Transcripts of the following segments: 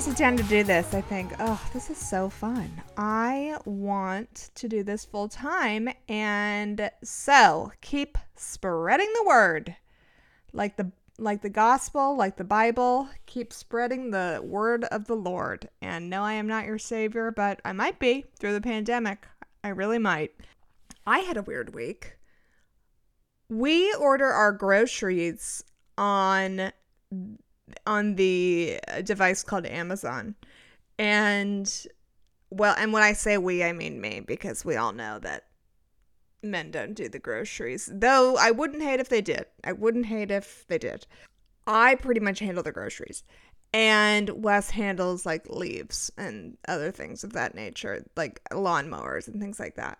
Sit down to do this, I think, oh, this is so fun. I want to do this full time. And so keep spreading the word. Like the like the gospel, like the Bible, keep spreading the word of the Lord. And no, I am not your savior, but I might be through the pandemic. I really might. I had a weird week. We order our groceries on on the device called Amazon. And well, and when I say we, I mean me because we all know that men don't do the groceries. Though I wouldn't hate if they did. I wouldn't hate if they did. I pretty much handle the groceries. And Wes handles like leaves and other things of that nature, like lawnmowers and things like that.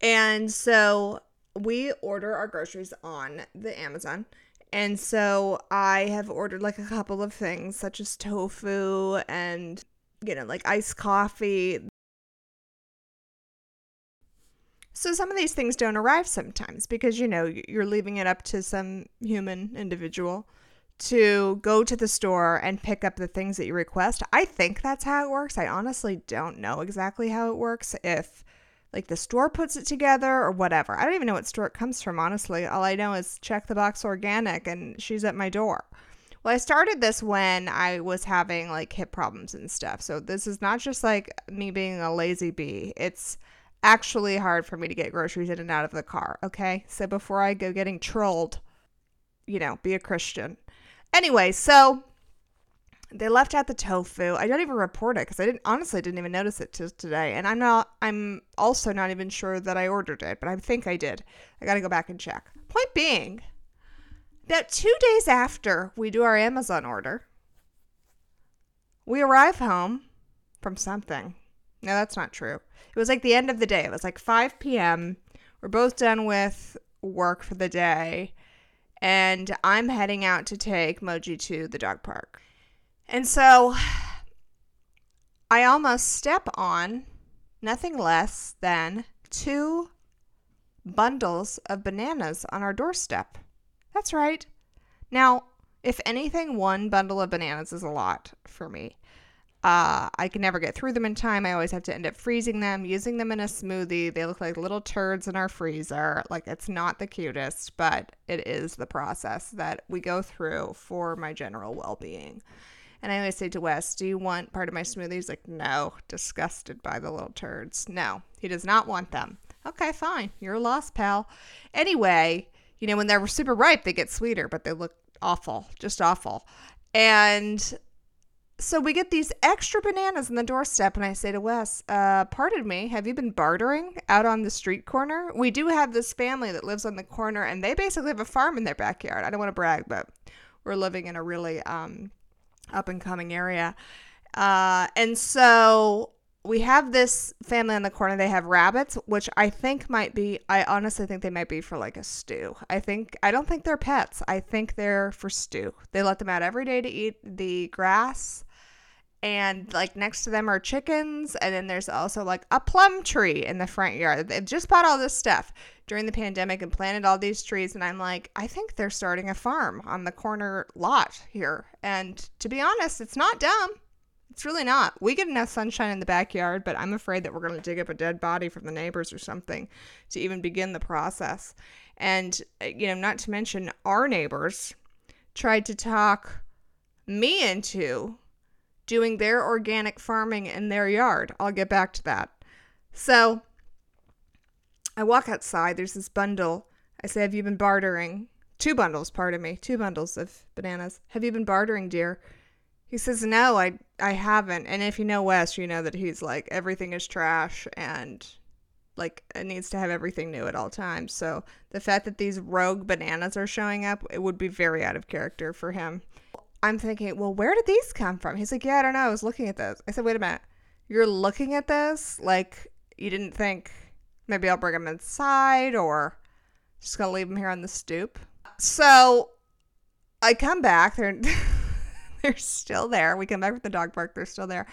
And so we order our groceries on the Amazon. And so I have ordered like a couple of things, such as tofu and, you know, like iced coffee. So some of these things don't arrive sometimes because, you know, you're leaving it up to some human individual to go to the store and pick up the things that you request. I think that's how it works. I honestly don't know exactly how it works. If like the store puts it together or whatever. I don't even know what store it comes from, honestly. All I know is check the box organic and she's at my door. Well, I started this when I was having like hip problems and stuff. So this is not just like me being a lazy bee. It's actually hard for me to get groceries in and out of the car, okay? So before I go getting trolled, you know, be a Christian. Anyway, so they left out the tofu. I don't even report it because I didn't honestly didn't even notice it till today, and I'm not. I'm also not even sure that I ordered it, but I think I did. I got to go back and check. Point being, that two days after we do our Amazon order, we arrive home from something. No, that's not true. It was like the end of the day. It was like 5 p.m. We're both done with work for the day, and I'm heading out to take Moji to the dog park. And so I almost step on nothing less than two bundles of bananas on our doorstep. That's right. Now, if anything, one bundle of bananas is a lot for me. Uh, I can never get through them in time. I always have to end up freezing them, using them in a smoothie. They look like little turds in our freezer. Like it's not the cutest, but it is the process that we go through for my general well being. And I always say to Wes, Do you want part of my smoothie? He's like, No, disgusted by the little turds. No, he does not want them. Okay, fine. You're a lost, pal. Anyway, you know, when they're super ripe, they get sweeter, but they look awful, just awful. And so we get these extra bananas on the doorstep, and I say to Wes, uh, pardon me, have you been bartering out on the street corner? We do have this family that lives on the corner, and they basically have a farm in their backyard. I don't want to brag, but we're living in a really um, up and coming area. Uh, and so we have this family on the corner. They have rabbits, which I think might be, I honestly think they might be for like a stew. I think, I don't think they're pets. I think they're for stew. They let them out every day to eat the grass and like next to them are chickens and then there's also like a plum tree in the front yard. They've just bought all this stuff during the pandemic and planted all these trees and i'm like i think they're starting a farm on the corner lot here. And to be honest it's not dumb. It's really not. We get enough sunshine in the backyard but i'm afraid that we're going to dig up a dead body from the neighbors or something to even begin the process. And uh, you know not to mention our neighbors tried to talk me into doing their organic farming in their yard. I'll get back to that. So I walk outside. There's this bundle. I say, Have you been bartering? Two bundles, pardon me. Two bundles of bananas. Have you been bartering, dear? He says, No, I, I haven't. And if you know Wes, you know that he's like, everything is trash and like it needs to have everything new at all times. So the fact that these rogue bananas are showing up, it would be very out of character for him. I'm thinking, well, where did these come from? He's like, yeah, I don't know. I was looking at those. I said, wait a minute. You're looking at this like you didn't think maybe I'll bring them inside or just gonna leave them here on the stoop. So I come back. They're they're still there. We come back with the dog park. They're still there.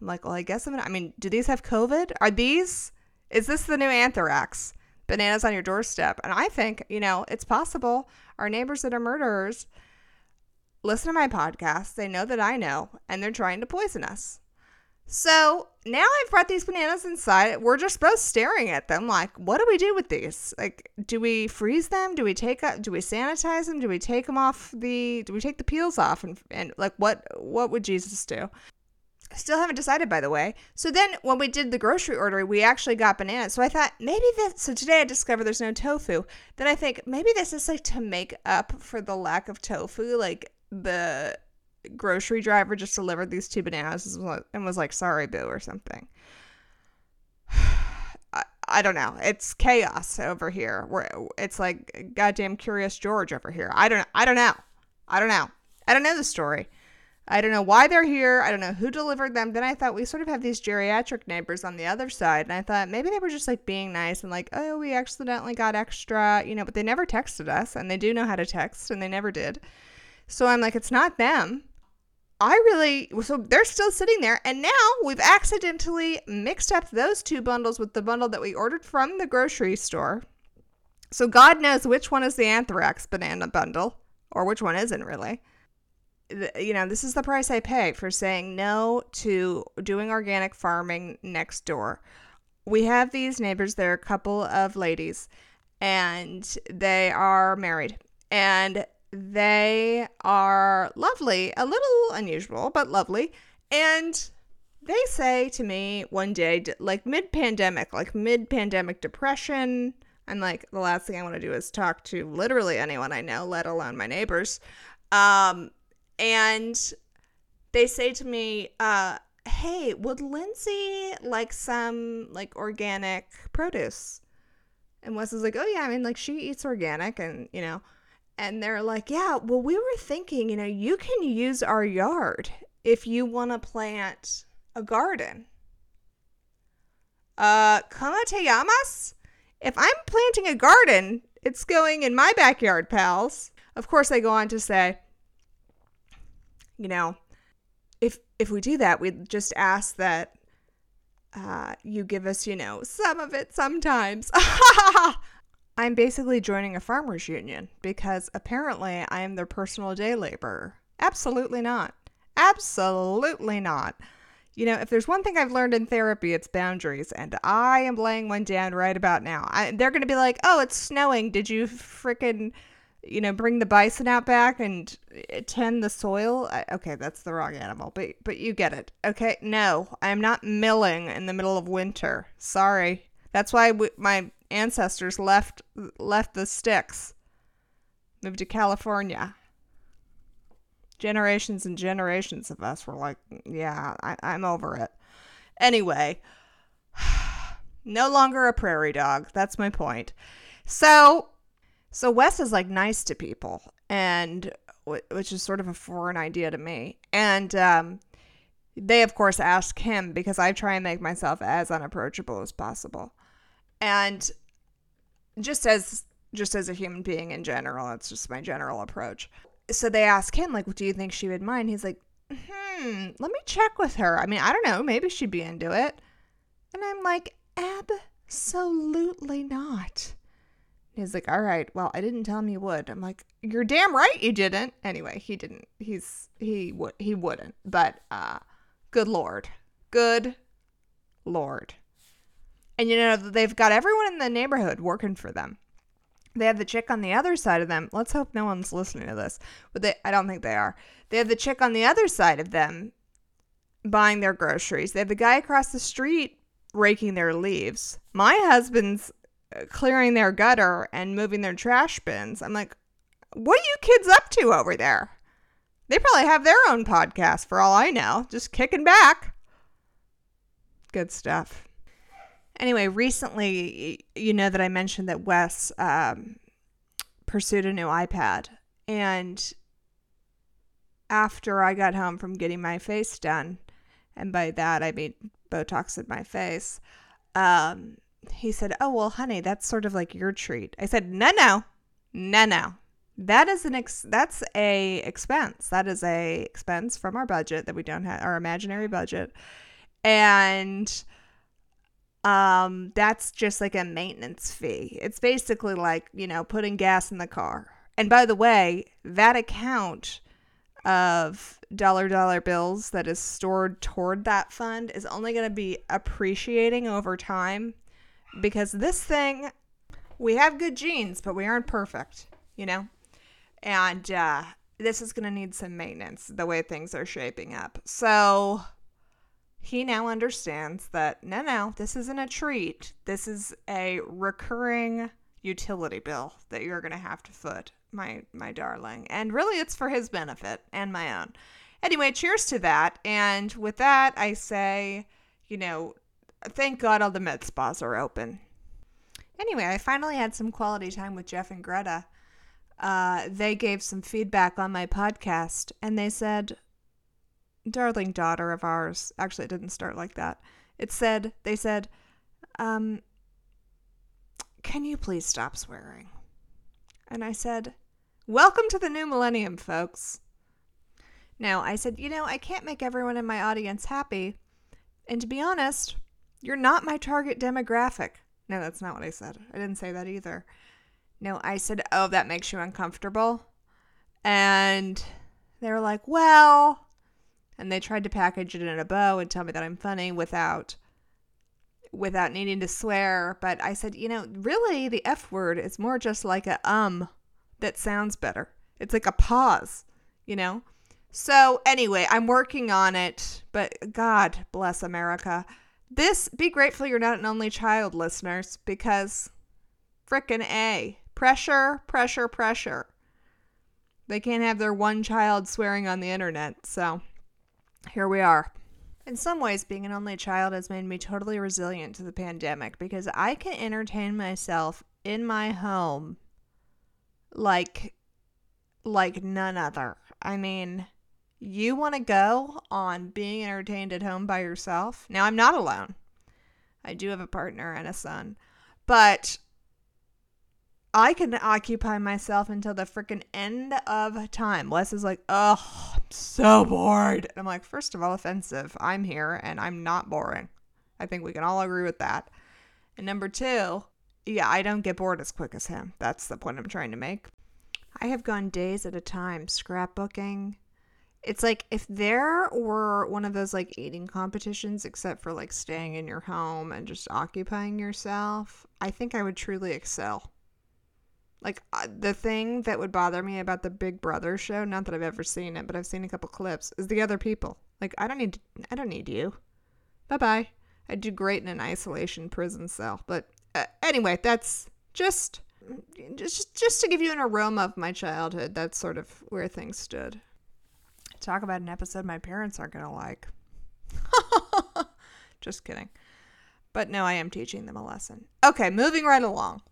I'm like, well, I guess I'm gonna. I mean, do these have COVID? Are these Is this the new anthrax? Bananas on your doorstep. And I think, you know, it's possible our neighbors that are murderers listen to my podcast. They know that I know, and they're trying to poison us. So now I've brought these bananas inside. We're just both staring at them like, what do we do with these? Like, do we freeze them? Do we take up? Do we sanitize them? Do we take them off the? Do we take the peels off? And and like, what what would Jesus do? Still haven't decided, by the way. So then, when we did the grocery order, we actually got bananas. So I thought maybe this. So today I discovered there's no tofu. Then I think maybe this is like to make up for the lack of tofu. Like the grocery driver just delivered these two bananas and was like, sorry, boo, or something. I, I don't know. It's chaos over here. Where it's like goddamn curious George over here. I don't I don't know. I don't know. I don't know the story. I don't know why they're here. I don't know who delivered them. Then I thought we sort of have these geriatric neighbors on the other side. And I thought maybe they were just like being nice and like, oh, we accidentally got extra, you know, but they never texted us and they do know how to text and they never did. So I'm like, it's not them. I really, so they're still sitting there. And now we've accidentally mixed up those two bundles with the bundle that we ordered from the grocery store. So God knows which one is the anthrax banana bundle or which one isn't really. You know, this is the price I pay for saying no to doing organic farming next door. We have these neighbors, they're a couple of ladies, and they are married. And they are lovely, a little unusual, but lovely. And they say to me one day, like mid pandemic, like mid pandemic depression, I'm like, the last thing I want to do is talk to literally anyone I know, let alone my neighbors. Um, and they say to me, uh, hey, would Lindsay like some like organic produce? And Wes is like, oh yeah, I mean, like she eats organic and, you know, and they're like, Yeah, well, we were thinking, you know, you can use our yard if you want to plant a garden. Uh, como te llamas? If I'm planting a garden, it's going in my backyard, pals. Of course, they go on to say, you know, if if we do that, we'd just ask that uh, you give us, you know, some of it sometimes. I'm basically joining a farmers union because apparently I am their personal day laborer. Absolutely not. Absolutely not. You know, if there's one thing I've learned in therapy, it's boundaries, and I am laying one down right about now. I, they're going to be like, "Oh, it's snowing. Did you freaking, you know, bring the bison out back and eh, tend the soil?" I, okay, that's the wrong animal, but but you get it. Okay, no, I'm not milling in the middle of winter. Sorry. That's why we, my ancestors left left the sticks, moved to California. Generations and generations of us were like, yeah, I, I'm over it. Anyway, no longer a prairie dog. That's my point. So, so Wes is like nice to people, and which is sort of a foreign idea to me. And um, they, of course, ask him because I try and make myself as unapproachable as possible. And just as just as a human being in general, That's just my general approach. So they ask him, like, do you think she would mind? He's like, hmm, let me check with her. I mean, I don't know, maybe she'd be into it. And I'm like, absolutely not. He's like, all right, well, I didn't tell him you would. I'm like, you're damn right you didn't. Anyway, he didn't. He's he would he wouldn't. But uh, good lord, good lord. And you know, they've got everyone in the neighborhood working for them. They have the chick on the other side of them. Let's hope no one's listening to this, but they, I don't think they are. They have the chick on the other side of them buying their groceries. They have the guy across the street raking their leaves. My husband's uh, clearing their gutter and moving their trash bins. I'm like, what are you kids up to over there? They probably have their own podcast for all I know, just kicking back. Good stuff. Anyway, recently, you know that I mentioned that Wes um, pursued a new iPad. And after I got home from getting my face done, and by that I mean Botox in my face, um, he said, Oh, well, honey, that's sort of like your treat. I said, No, no, no, no. That is an ex- that's a expense. That is a expense from our budget that we don't have our imaginary budget. And um, that's just like a maintenance fee. It's basically like, you know, putting gas in the car. And by the way, that account of dollar dollar bills that is stored toward that fund is only going to be appreciating over time because this thing we have good genes but we aren't perfect you know and uh, this is going to need some maintenance the way things are shaping up so he now understands that no no this isn't a treat this is a recurring utility bill that you're going to have to foot my my darling. And really it's for his benefit and my own. Anyway, cheers to that. And with that, I say, you know, thank God all the med spas are open. Anyway, I finally had some quality time with Jeff and Greta. Uh, they gave some feedback on my podcast and they said, darling daughter of ours, actually, it didn't start like that. It said, they said, um, can you please stop swearing? And I said, Welcome to the new millennium, folks. Now, I said, You know, I can't make everyone in my audience happy. And to be honest, you're not my target demographic. No, that's not what I said. I didn't say that either. No, I said, Oh, that makes you uncomfortable. And they were like, Well, and they tried to package it in a bow and tell me that I'm funny without without needing to swear, but I said, you know, really the F word is more just like a um that sounds better. It's like a pause, you know? So, anyway, I'm working on it, but God bless America. This, be grateful you're not an only child, listeners, because frickin' A. Pressure, pressure, pressure. They can't have their one child swearing on the internet, so here we are. In some ways, being an only child has made me totally resilient to the pandemic because I can entertain myself in my home like like none other. I mean, you want to go on being entertained at home by yourself? Now, I'm not alone. I do have a partner and a son, but I can occupy myself until the freaking end of time. Wes is like, oh, I'm so bored. And I'm like, first of all, offensive. I'm here and I'm not boring. I think we can all agree with that. And number two, yeah, I don't get bored as quick as him. That's the point I'm trying to make. I have gone days at a time scrapbooking. It's like if there were one of those like eating competitions, except for like staying in your home and just occupying yourself, I think I would truly excel. Like uh, the thing that would bother me about the Big Brother show, not that I've ever seen it, but I've seen a couple clips, is the other people. Like I don't need I don't need you. Bye-bye. I'd do great in an isolation prison cell. But uh, anyway, that's just just just to give you an aroma of my childhood. That's sort of where things stood. Talk about an episode my parents aren't going to like. just kidding. But no, I am teaching them a lesson. Okay, moving right along.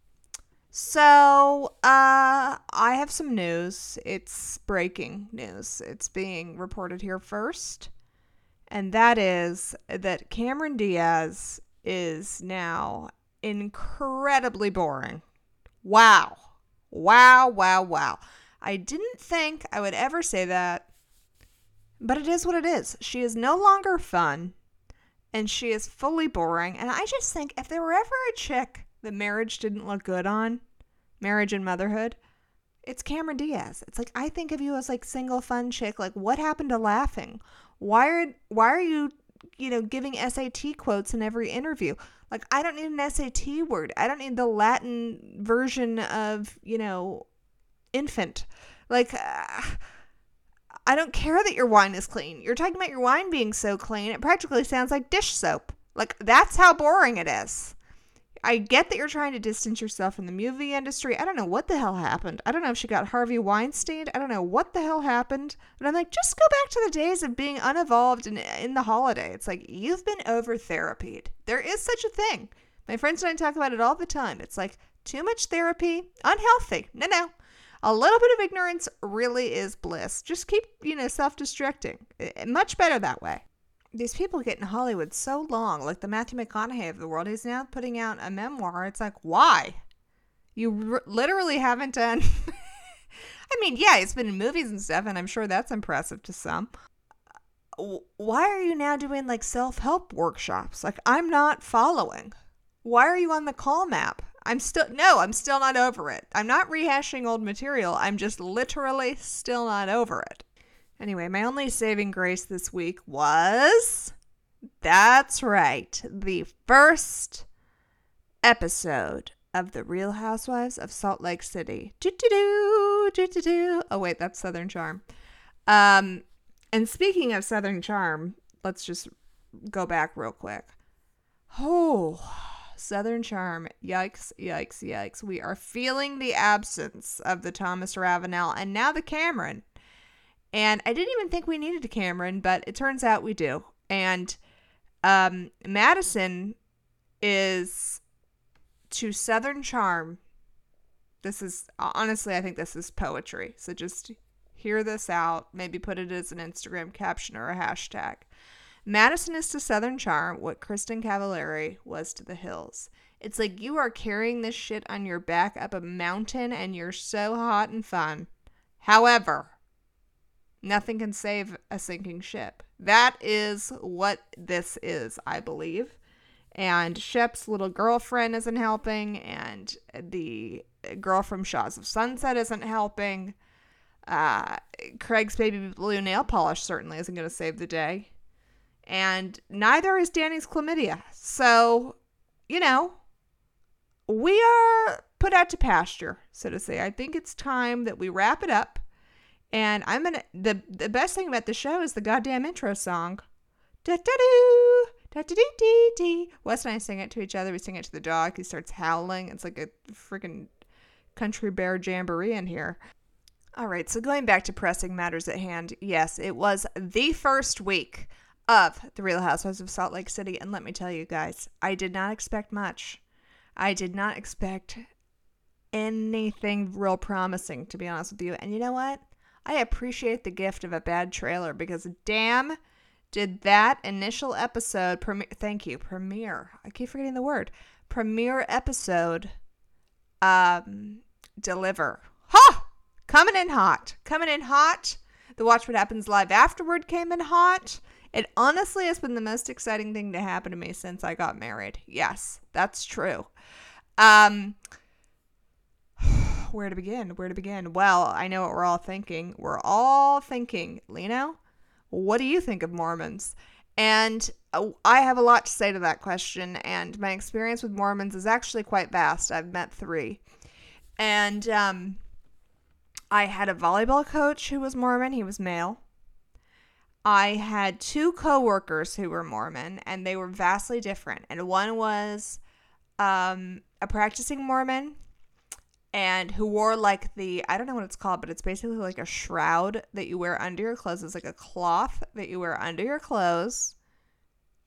So, uh, I have some news. It's breaking news. It's being reported here first. And that is that Cameron Diaz is now incredibly boring. Wow. Wow, wow, wow. I didn't think I would ever say that, but it is what it is. She is no longer fun and she is fully boring. And I just think if there were ever a chick that marriage didn't look good on, marriage and motherhood, it's Cameron Diaz. It's like I think of you as like single fun chick. Like what happened to laughing? Why are why are you you know giving SAT quotes in every interview? Like I don't need an SAT word. I don't need the Latin version of you know infant. Like. Uh, I don't care that your wine is clean. You're talking about your wine being so clean, it practically sounds like dish soap. Like, that's how boring it is. I get that you're trying to distance yourself from the movie industry. I don't know what the hell happened. I don't know if she got Harvey Weinstein. I don't know what the hell happened. But I'm like, just go back to the days of being unevolved and in the holiday. It's like you've been over therapied. There is such a thing. My friends and I talk about it all the time. It's like too much therapy, unhealthy. No, no. A little bit of ignorance really is bliss. Just keep, you know, self destructing. Much better that way these people get in Hollywood so long, like the Matthew McConaughey of the world. He's now putting out a memoir. It's like, why? You r- literally haven't done. I mean, yeah, it's been in movies and stuff, and I'm sure that's impressive to some. why are you now doing like self help workshops? Like, I'm not following. Why are you on the Calm app? I'm still, no, I'm still not over it. I'm not rehashing old material. I'm just literally still not over it. Anyway, my only saving grace this week was that's right, the first episode of The Real Housewives of Salt Lake City. Do-do-do, do-do-do. Oh, wait, that's Southern Charm. Um, and speaking of Southern Charm, let's just go back real quick. Oh, Southern Charm. Yikes, yikes, yikes. We are feeling the absence of the Thomas Ravenel and now the Cameron. And I didn't even think we needed a Cameron, but it turns out we do. And um, Madison is to Southern Charm. This is honestly, I think this is poetry. So just hear this out. Maybe put it as an Instagram caption or a hashtag. Madison is to Southern Charm what Kristin Cavallari was to the hills. It's like you are carrying this shit on your back up a mountain and you're so hot and fun. However, nothing can save a sinking ship. That is what this is, I believe. And Shep's little girlfriend isn't helping, and the girl from Shahs of Sunset isn't helping. Uh, Craig's baby blue nail polish certainly isn't going to save the day. And neither is Danny's chlamydia. So, you know, we are put out to pasture, so to say. I think it's time that we wrap it up. And I'm gonna the the best thing about the show is the goddamn intro song. Da da doo da da dee dee dee. Wes and I sing it to each other. We sing it to the dog. He starts howling. It's like a freaking country bear jamboree in here. All right, so going back to pressing matters at hand, yes, it was the first week of The Real Housewives of Salt Lake City. And let me tell you guys, I did not expect much. I did not expect anything real promising, to be honest with you. And you know what? I appreciate the gift of a bad trailer because damn, did that initial episode premiere. Thank you, premiere. I keep forgetting the word. Premiere episode. Um, deliver. Ha! Coming in hot. Coming in hot. The Watch What Happens Live afterward came in hot. It honestly has been the most exciting thing to happen to me since I got married. Yes, that's true. Um, where to begin? Where to begin? Well, I know what we're all thinking. We're all thinking, Lino, what do you think of Mormons? And uh, I have a lot to say to that question. And my experience with Mormons is actually quite vast. I've met three. And um, I had a volleyball coach who was Mormon, he was male. I had two coworkers who were Mormon, and they were vastly different. And one was um, a practicing Mormon and who wore like the I don't know what it's called, but it's basically like a shroud that you wear under your clothes. It's like a cloth that you wear under your clothes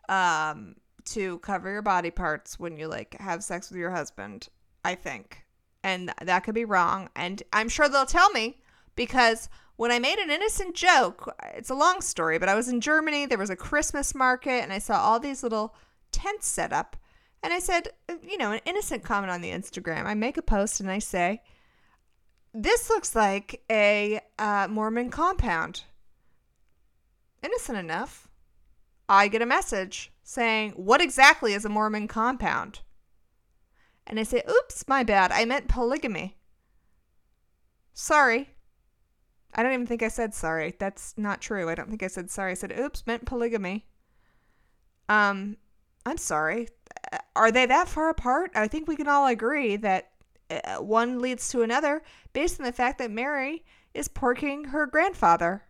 um to cover your body parts when you like have sex with your husband, I think. And that could be wrong, and I'm sure they'll tell me because when I made an innocent joke, it's a long story, but I was in Germany, there was a Christmas market and I saw all these little tents set up and I said, uh, you know, an innocent comment on the Instagram. I make a post and I say, this looks like a uh, Mormon compound. Innocent enough. I get a message saying, what exactly is a Mormon compound? And I say, oops, my bad. I meant polygamy. Sorry. I don't even think I said sorry. That's not true. I don't think I said sorry. I said, oops, meant polygamy. Um, I'm sorry are they that far apart? I think we can all agree that uh, one leads to another based on the fact that Mary is porking her grandfather.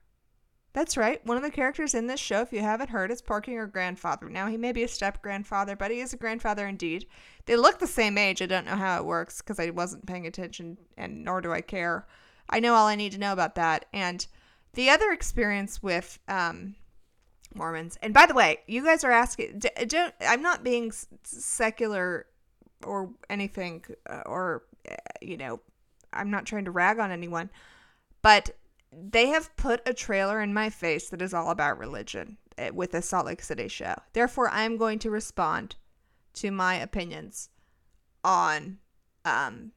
That's right. One of the characters in this show, if you haven't heard, is porking her grandfather. Now, he may be a step grandfather, but he is a grandfather indeed. They look the same age. I don't know how it works because I wasn't paying attention, and nor do I care. I know all I need to know about that. And the other experience with um, Mormons. And by the way, you guys are asking. Don't, I'm not being secular or anything, uh, or uh, you know, I'm not trying to rag on anyone, but they have put a trailer in my face that is all about religion uh, with the Salt Lake City show. Therefore, I'm going to respond to my opinions on um,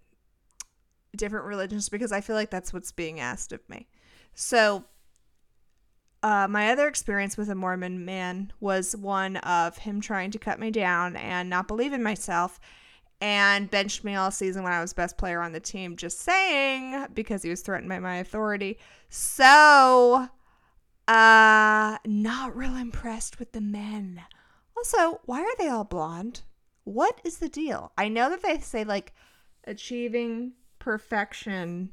different religions because I feel like that's what's being asked of me. So uh, my other experience with a Mormon man was one of him trying to cut me down and not believe in myself and benched me all season when I was best player on the team. Just saying, because he was threatened by my authority. So, uh, not real impressed with the men. Also, why are they all blonde? What is the deal? I know that they say like achieving perfection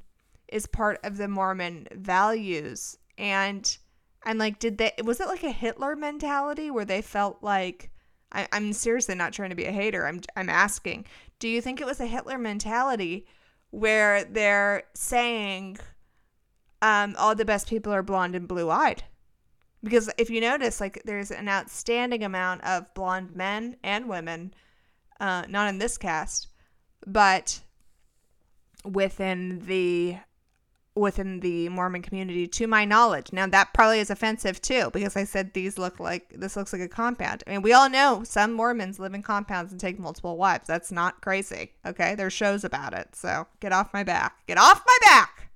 is part of the Mormon values and and like did they was it like a Hitler mentality where they felt like I, I'm seriously not trying to be a hater. I'm I'm asking, do you think it was a Hitler mentality where they're saying um, all the best people are blonde and blue eyed? Because if you notice, like there's an outstanding amount of blonde men and women, uh, not in this cast, but within the within the Mormon community to my knowledge. Now that probably is offensive too because I said these look like this looks like a compound. I mean, we all know some Mormons live in compounds and take multiple wives. That's not crazy. Okay? There's shows about it. So, get off my back. Get off my back.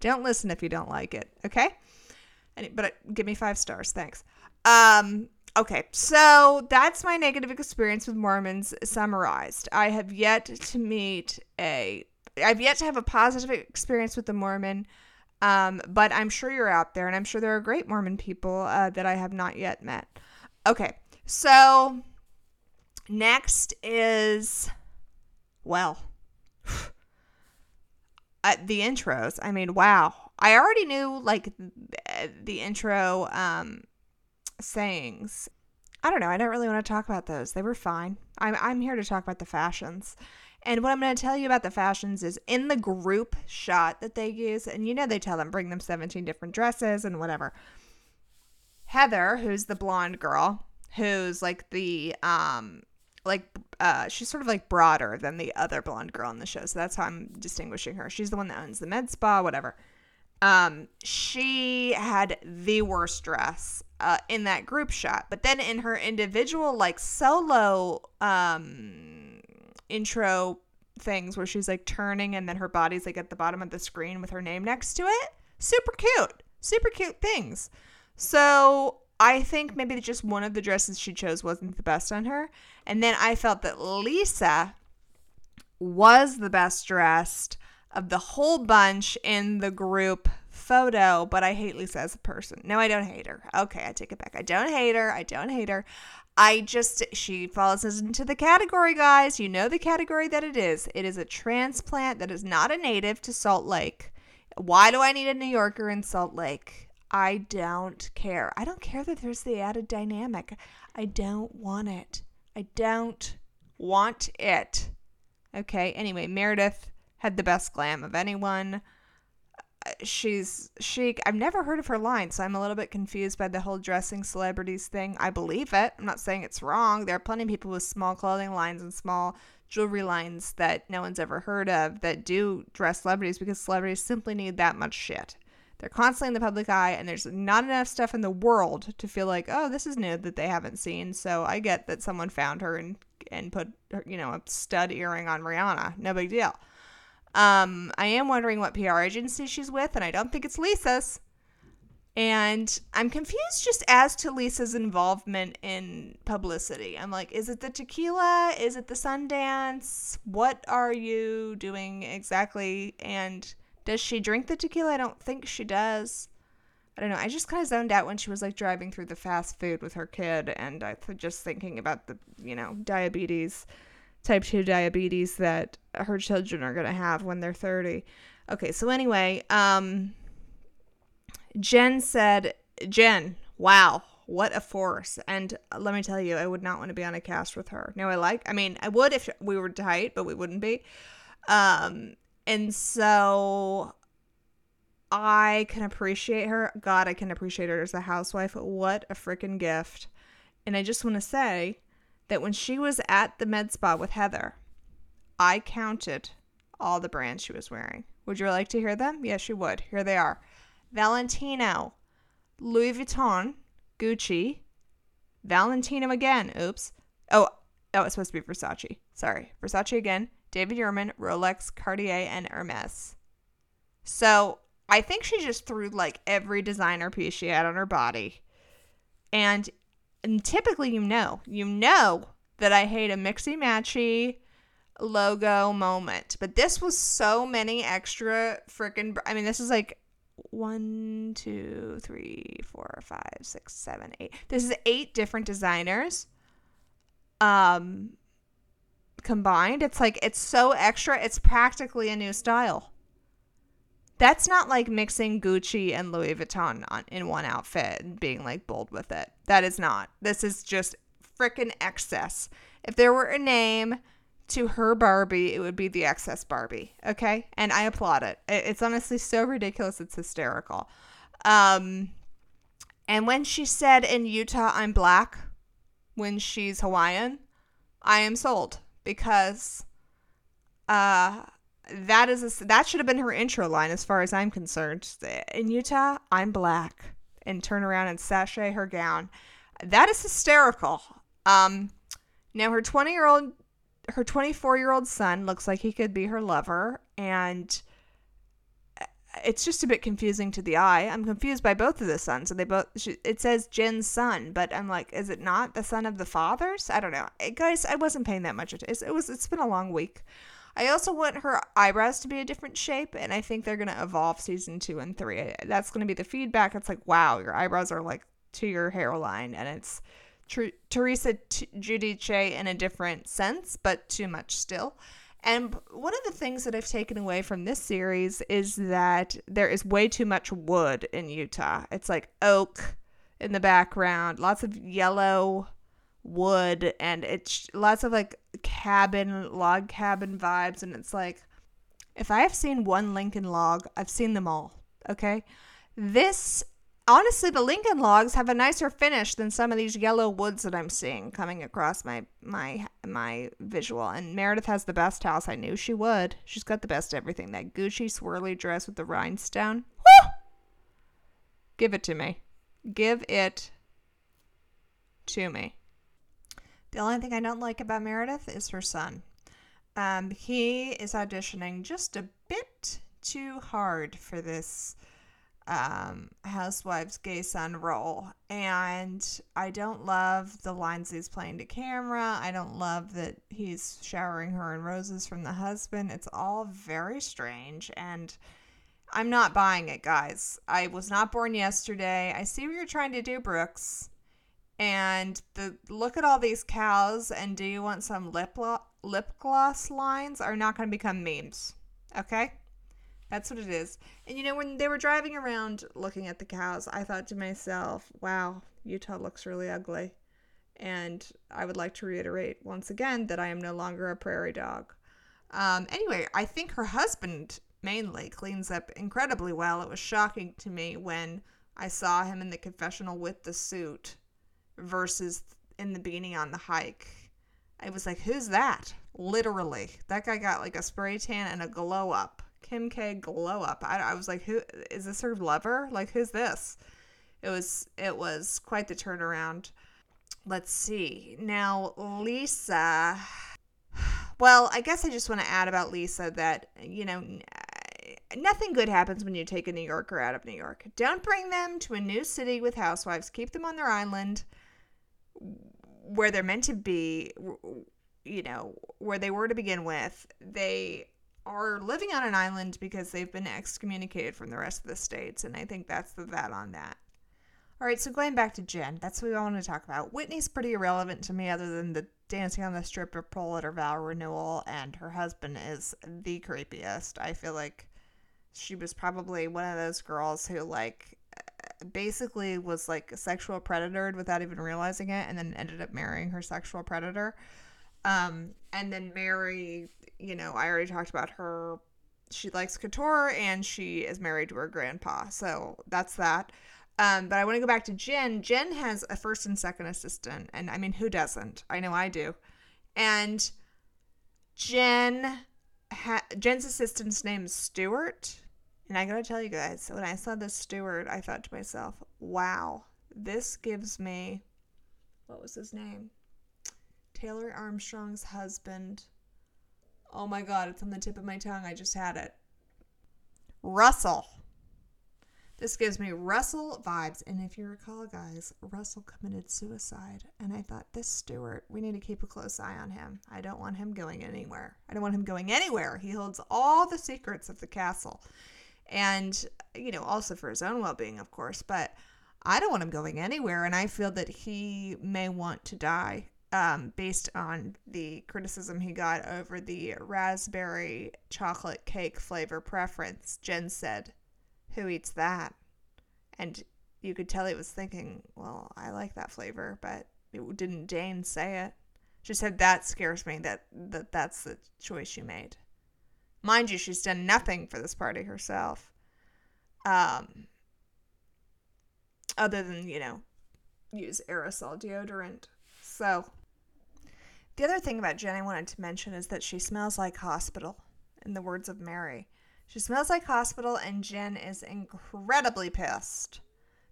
Don't listen if you don't like it, okay? but uh, give me 5 stars. Thanks. Um Okay, so that's my negative experience with Mormons summarized. I have yet to meet a I've yet to have a positive experience with the Mormon, um, but I'm sure you're out there, and I'm sure there are great Mormon people uh, that I have not yet met. Okay, so next is, well, uh, the intros. I mean, wow. I already knew like the intro um, sayings. I don't know. I don't really want to talk about those. They were fine. I'm I'm here to talk about the fashions. And what I'm going to tell you about the fashions is in the group shot that they use, and you know they tell them bring them 17 different dresses and whatever. Heather, who's the blonde girl, who's like the um like uh she's sort of like broader than the other blonde girl in the show. So that's how I'm distinguishing her. She's the one that owns the med spa, whatever. Um she had the worst dress uh in that group shot. But then in her individual like solo um intro things where she's like turning and then her body's like at the bottom of the screen with her name next to it. Super cute. Super cute things. So I think maybe just one of the dresses she chose wasn't the best on her. And then I felt that Lisa was the best dressed of the whole bunch in the group photo, but I hate Lisa as a person. No, I don't hate her. Okay, I take it back. I don't hate her. I don't hate her. I just, she falls into the category, guys. You know the category that it is. It is a transplant that is not a native to Salt Lake. Why do I need a New Yorker in Salt Lake? I don't care. I don't care that there's the added dynamic. I don't want it. I don't want it. Okay, anyway, Meredith had the best glam of anyone she's chic. I've never heard of her line, so I'm a little bit confused by the whole dressing celebrities thing. I believe it. I'm not saying it's wrong. There are plenty of people with small clothing lines and small jewelry lines that no one's ever heard of that do dress celebrities because celebrities simply need that much shit. They're constantly in the public eye, and there's not enough stuff in the world to feel like, oh, this is new that they haven't seen. So I get that someone found her and and put, you know, a stud earring on Rihanna. No big deal. Um, I am wondering what PR agency she's with, and I don't think it's Lisa's. And I'm confused just as to Lisa's involvement in publicity. I'm like, is it the tequila? Is it the Sundance? What are you doing exactly? And does she drink the tequila? I don't think she does. I don't know. I just kind of zoned out when she was like driving through the fast food with her kid, and I th- just thinking about the, you know, diabetes type 2 diabetes that her children are going to have when they're 30. Okay, so anyway, um Jen said, "Jen, wow, what a force." And let me tell you, I would not want to be on a cast with her. No, I like I mean, I would if we were tight, but we wouldn't be. Um and so I can appreciate her. God, I can appreciate her as a housewife. What a freaking gift. And I just want to say that when she was at the med spa with Heather, I counted all the brands she was wearing. Would you like to hear them? Yes, you would. Here they are Valentino, Louis Vuitton, Gucci, Valentino again. Oops. Oh, oh that was supposed to be Versace. Sorry. Versace again, David Yurman, Rolex, Cartier, and Hermes. So I think she just threw like every designer piece she had on her body. And, and typically, you know, you know that I hate a mixy matchy logo moment. But this was so many extra freaking. I mean, this is like one, two, three, four, five, six, seven, eight. This is eight different designers. Um, combined, it's like it's so extra. It's practically a new style. That's not like mixing Gucci and Louis Vuitton on, in one outfit and being like bold with it. That is not. This is just freaking excess. If there were a name to her Barbie, it would be the excess Barbie. Okay. And I applaud it. It's honestly so ridiculous. It's hysterical. Um, and when she said in Utah, I'm black, when she's Hawaiian, I am sold because uh, that is a, that should have been her intro line as far as I'm concerned. In Utah, I'm black, and turn around and sashay her gown. That is hysterical. Um, now her 20 year old her 24 year old son looks like he could be her lover and it's just a bit confusing to the eye i'm confused by both of the sons and they both it says jen's son but i'm like is it not the son of the fathers i don't know guys i wasn't paying that much attention it was it's been a long week i also want her eyebrows to be a different shape and i think they're going to evolve season two and three that's going to be the feedback it's like wow your eyebrows are like to your hairline and it's Tr- Teresa T- Giudice in a different sense, but too much still. And one of the things that I've taken away from this series is that there is way too much wood in Utah. It's like oak in the background, lots of yellow wood, and it's lots of like cabin, log cabin vibes. And it's like, if I have seen one Lincoln log, I've seen them all. Okay. This honestly, the Lincoln logs have a nicer finish than some of these yellow woods that I'm seeing coming across my my my visual. And Meredith has the best house. I knew she would. She's got the best everything. That Gucci swirly dress with the rhinestone. Woo! Give it to me. Give it to me. The only thing I don't like about Meredith is her son. Um, he is auditioning just a bit too hard for this um, gay son role. And I don't love the lines he's playing to camera. I don't love that he's showering her in roses from the husband. It's all very strange. And I'm not buying it, guys. I was not born yesterday. I see what you're trying to do, Brooks. And the look at all these cows and do you want some lip lo- lip gloss lines are not going to become memes. Okay? That's what it is. And you know, when they were driving around looking at the cows, I thought to myself, wow, Utah looks really ugly. And I would like to reiterate once again that I am no longer a prairie dog. Um, anyway, I think her husband mainly cleans up incredibly well. It was shocking to me when I saw him in the confessional with the suit versus in the beanie on the hike. I was like, who's that? Literally. That guy got like a spray tan and a glow up. Kim K glow up. I, I was like, who is this her lover? Like, who's this? It was it was quite the turnaround. Let's see. Now, Lisa. Well, I guess I just want to add about Lisa that, you know, nothing good happens when you take a New Yorker out of New York. Don't bring them to a new city with housewives. Keep them on their island where they're meant to be, you know, where they were to begin with. They are living on an island because they've been excommunicated from the rest of the states, and I think that's the that on that. All right, so going back to Jen, that's what I want to talk about. Whitney's pretty irrelevant to me, other than the dancing on the stripper pole at her vow renewal, and her husband is the creepiest. I feel like she was probably one of those girls who like basically was like a sexual predator without even realizing it, and then ended up marrying her sexual predator. Um, and then Mary, you know, I already talked about her. She likes couture and she is married to her grandpa. So that's that. Um, but I want to go back to Jen. Jen has a first and second assistant. And I mean, who doesn't? I know I do. And Jen, ha- Jen's assistant's name is Stuart. And I gotta tell you guys, when I saw this Stuart, I thought to myself, wow, this gives me, what was his name? Taylor Armstrong's husband Oh my god, it's on the tip of my tongue. I just had it. Russell. This gives me Russell vibes. And if you recall, guys, Russell committed suicide. And I thought, this Stuart, we need to keep a close eye on him. I don't want him going anywhere. I don't want him going anywhere. He holds all the secrets of the castle. And, you know, also for his own well being, of course. But I don't want him going anywhere. And I feel that he may want to die um, based on the criticism he got over the raspberry chocolate cake flavor preference. Jen said, Who eats that? And you could tell he was thinking, Well, I like that flavor, but it didn't Dane say it. She said, That scares me that, that that's the choice you made. Mind you, she's done nothing for this party herself. Um, other than, you know, use aerosol deodorant. So, the other thing about Jen I wanted to mention is that she smells like hospital, in the words of Mary. She smells like hospital, and Jen is incredibly pissed.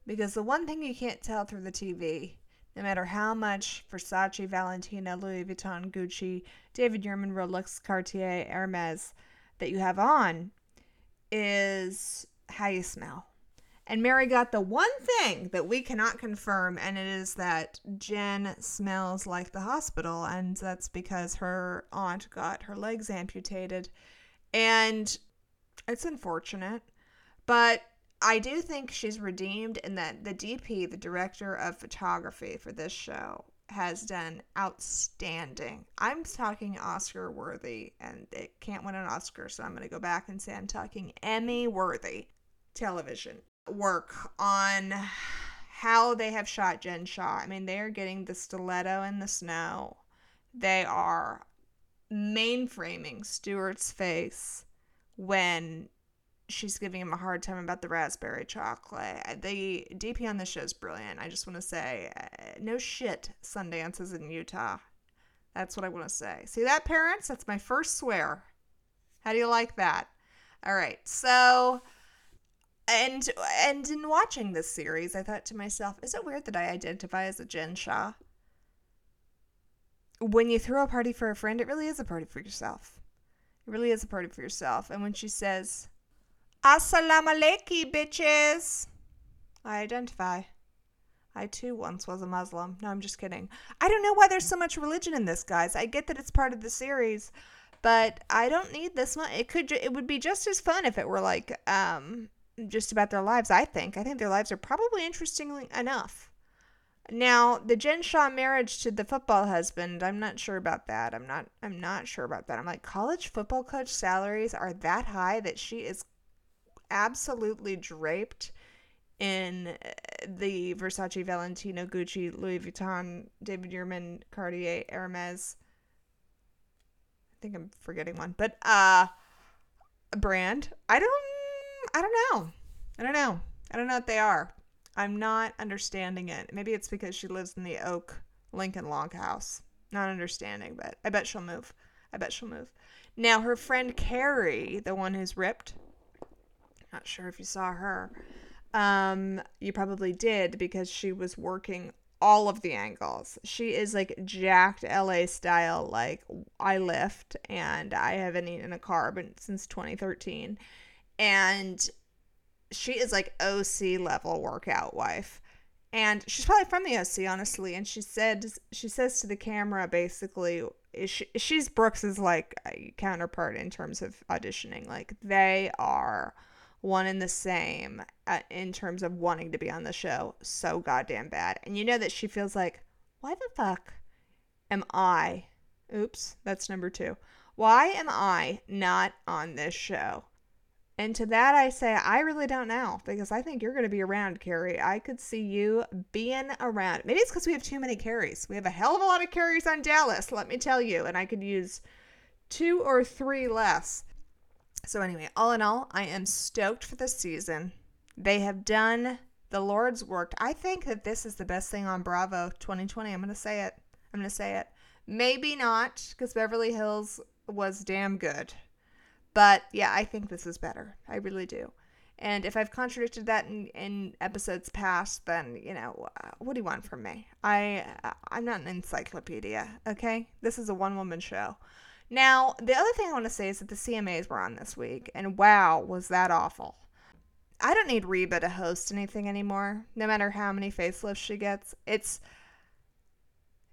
Because the one thing you can't tell through the TV, no matter how much Versace, Valentino, Louis Vuitton, Gucci, David Yurman, Rolex, Cartier, Hermes that you have on, is how you smell. And Mary got the one thing that we cannot confirm, and it is that Jen smells like the hospital, and that's because her aunt got her legs amputated. And it's unfortunate, but I do think she's redeemed in that the DP, the director of photography for this show, has done outstanding. I'm talking Oscar worthy, and it can't win an Oscar, so I'm going to go back and say I'm talking Emmy worthy television work on how they have shot Jen Shah. I mean, they are getting the stiletto in the snow. They are mainframing Stuart's face when she's giving him a hard time about the raspberry chocolate. The DP on this show is brilliant. I just want to say, uh, no shit, Sundance is in Utah. That's what I want to say. See that, parents? That's my first swear. How do you like that? All right, so and and in watching this series, I thought to myself, is it weird that I identify as a Jen Shah? When you throw a party for a friend, it really is a party for yourself. It really is a party for yourself. And when she says, Assalamu alaikum, bitches, I identify. I too once was a Muslim. No, I'm just kidding. I don't know why there's so much religion in this, guys. I get that it's part of the series, but I don't need this much. It could. It would be just as fun if it were like um just about their lives, I think. I think their lives are probably interesting enough. Now, the Jen Shah marriage to the football husband, I'm not sure about that. I'm not I'm not sure about that. I'm like college football coach salaries are that high that she is absolutely draped in uh, the Versace, Valentino, Gucci, Louis Vuitton, David Yurman, Cartier, Hermes. I think I'm forgetting one, but uh brand. I don't I don't know. I don't know. I don't know what they are. I'm not understanding it. Maybe it's because she lives in the Oak Lincoln log house. Not understanding, but I bet she'll move. I bet she'll move. Now, her friend Carrie, the one who's ripped, not sure if you saw her. Um, you probably did because she was working all of the angles. She is like jacked LA style, like I lift and I haven't eaten a carb since 2013 and she is like OC level workout wife. And she's probably from the OC, honestly. And she said, she says to the camera, basically, she, she's Brooks's like counterpart in terms of auditioning. Like they are one and the same at, in terms of wanting to be on the show so goddamn bad. And you know that she feels like, why the fuck am I? Oops, that's number two. Why am I not on this show? And to that, I say, I really don't know because I think you're going to be around, Carrie. I could see you being around. Maybe it's because we have too many carries. We have a hell of a lot of carries on Dallas, let me tell you. And I could use two or three less. So, anyway, all in all, I am stoked for this season. They have done the Lord's work. I think that this is the best thing on Bravo 2020. I'm going to say it. I'm going to say it. Maybe not because Beverly Hills was damn good. But yeah, I think this is better. I really do. And if I've contradicted that in, in episodes past, then you know uh, what do you want from me? I uh, I'm not an encyclopedia. Okay, this is a one woman show. Now the other thing I want to say is that the CMAs were on this week, and wow, was that awful. I don't need Reba to host anything anymore, no matter how many facelifts she gets. It's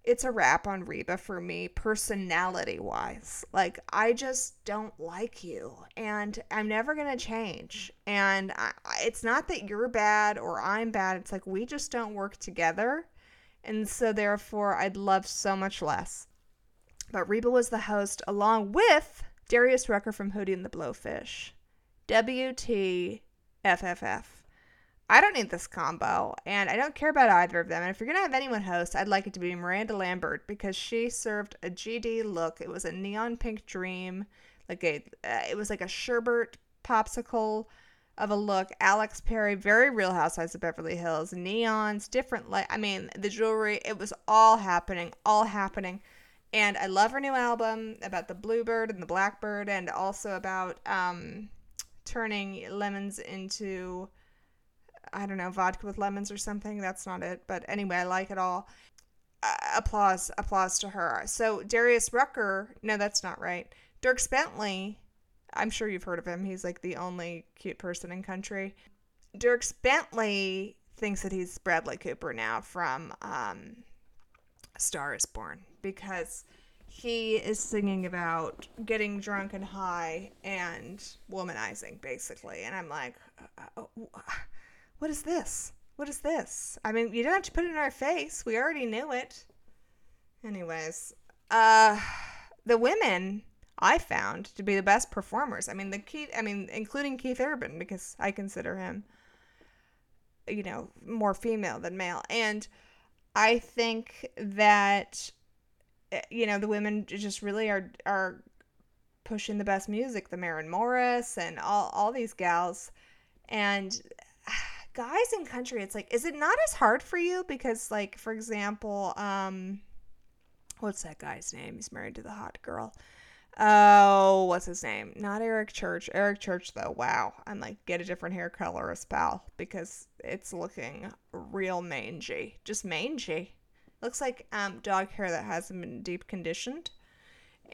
it's a wrap on Reba for me, personality wise. Like, I just don't like you, and I'm never going to change. And I, it's not that you're bad or I'm bad, it's like we just don't work together. And so, therefore, I'd love so much less. But Reba was the host along with Darius Rucker from Hootie and the Blowfish. WTFFF. I don't need this combo, and I don't care about either of them. And if you're gonna have anyone host, I'd like it to be Miranda Lambert because she served a GD look. It was a neon pink dream, like a, uh, it was like a sherbet popsicle of a look. Alex Perry, very Real Housewives of Beverly Hills, neons, different light. I mean, the jewelry, it was all happening, all happening. And I love her new album about the bluebird and the blackbird, and also about um, turning lemons into I don't know, vodka with lemons or something. That's not it. But anyway, I like it all. Uh, applause, applause to her. So Darius Rucker, no, that's not right. Dierks Bentley, I'm sure you've heard of him. He's like the only cute person in country. Dierks Bentley thinks that he's Bradley Cooper now from um, Star is Born because he is singing about getting drunk and high and womanizing, basically. And I'm like, uh, uh, what is this? What is this? I mean, you don't have to put it in our face. We already knew it. Anyways, uh, the women I found to be the best performers. I mean, the Keith, I mean, including Keith Urban because I consider him, you know, more female than male. And I think that, you know, the women just really are are pushing the best music. The Maren Morris and all all these gals, and guys in country, it's like, is it not as hard for you? Because, like, for example, um, what's that guy's name? He's married to the hot girl. Oh, what's his name? Not Eric Church. Eric Church, though. Wow. I'm like, get a different hair color as pal because it's looking real mangy. Just mangy. Looks like um, dog hair that hasn't been deep conditioned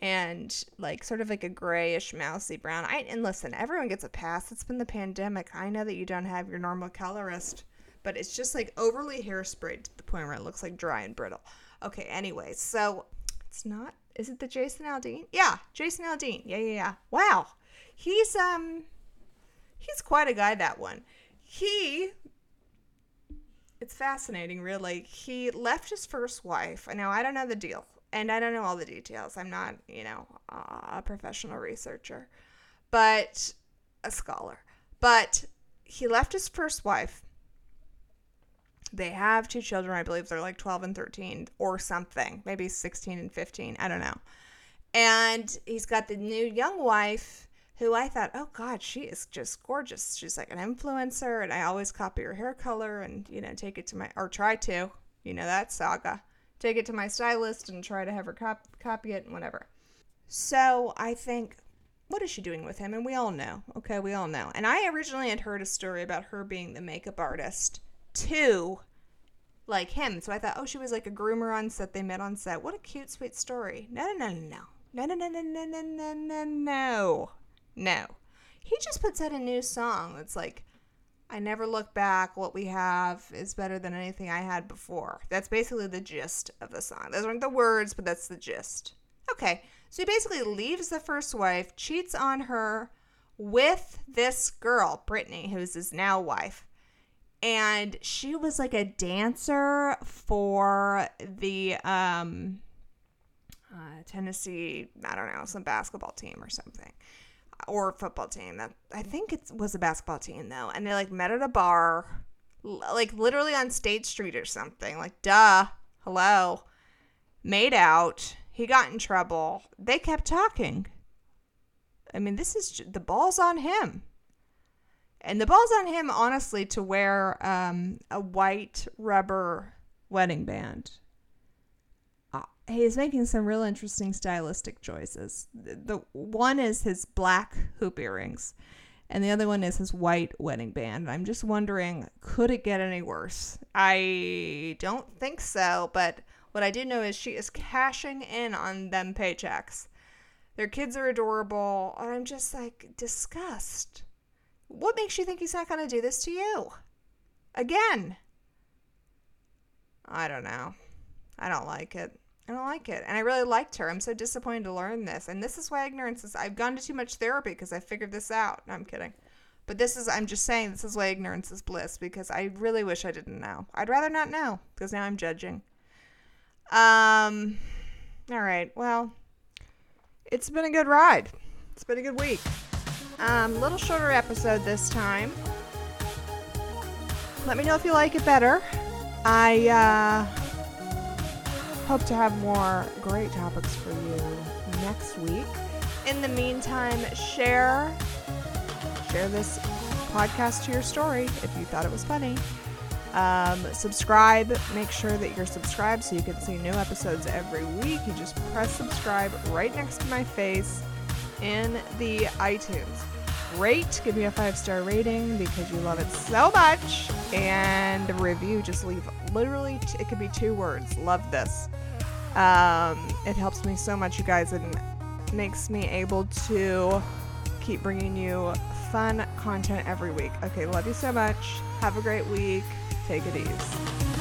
and like sort of like a grayish mousy brown. I and listen, everyone gets a pass. It's been the pandemic. I know that you don't have your normal colorist, but it's just like overly hairsprayed to the point where it looks like dry and brittle. Okay, anyway, so it's not is it the Jason Aldean? Yeah, Jason Aldean. Yeah, yeah, yeah. Wow. He's um he's quite a guy that one. He it's fascinating really. He left his first wife. Now I don't know the deal and I don't know all the details. I'm not, you know, a professional researcher, but a scholar. But he left his first wife. They have two children. I believe they're like 12 and 13 or something, maybe 16 and 15. I don't know. And he's got the new young wife who I thought, oh God, she is just gorgeous. She's like an influencer, and I always copy her hair color and, you know, take it to my, or try to, you know, that saga take it to my stylist and try to have her cop- copy it and whatever. So I think, what is she doing with him? And we all know. Okay, we all know. And I originally had heard a story about her being the makeup artist to like him. So I thought, oh, she was like a groomer on set. They met on set. What a cute, sweet story. No, no, no, no, no, no, no, no, no, no, no, no, no, no. He just puts out a new song that's like I never look back. What we have is better than anything I had before. That's basically the gist of the song. Those aren't the words, but that's the gist. Okay, so he basically leaves the first wife, cheats on her with this girl, Brittany, who's his now wife. And she was like a dancer for the um, uh, Tennessee, I don't know, some basketball team or something or football team. I think it was a basketball team though, and they like met at a bar, like literally on State Street or something. Like, duh, hello, made out. He got in trouble. They kept talking. I mean, this is the ball's on him. And the ball's on him, honestly, to wear um, a white rubber wedding band he's making some real interesting stylistic choices. The, the one is his black hoop earrings, and the other one is his white wedding band. I'm just wondering, could it get any worse? I don't think so, but what I do know is she is cashing in on them paychecks. Their kids are adorable. And I'm just like disgust. What makes you think he's not going to do this to you? Again. I don't know. I don't like it. I don't like it. And I really liked her. I'm so disappointed to learn this. And this is why ignorance is. I've gone to too much therapy because I figured this out. No, I'm kidding. But this is, I'm just saying, this is why ignorance is bliss because I really wish I didn't know. I'd rather not know because now I'm judging. Um, all right. Well, it's been a good ride. It's been a good week. Um, little shorter episode this time. Let me know if you like it better. I uh, hope to have more great topics for you next week. In the meantime, share share this podcast to your story if you thought it was funny. Um, subscribe. Make sure that you're subscribed so you can see new episodes every week. You just press subscribe right next to my face in the iTunes. Rate, give me a five star rating because you love it so much. And a review, just leave literally, t- it could be two words. Love this. Um, it helps me so much, you guys, and makes me able to keep bringing you fun content every week. Okay, love you so much. Have a great week. Take it easy.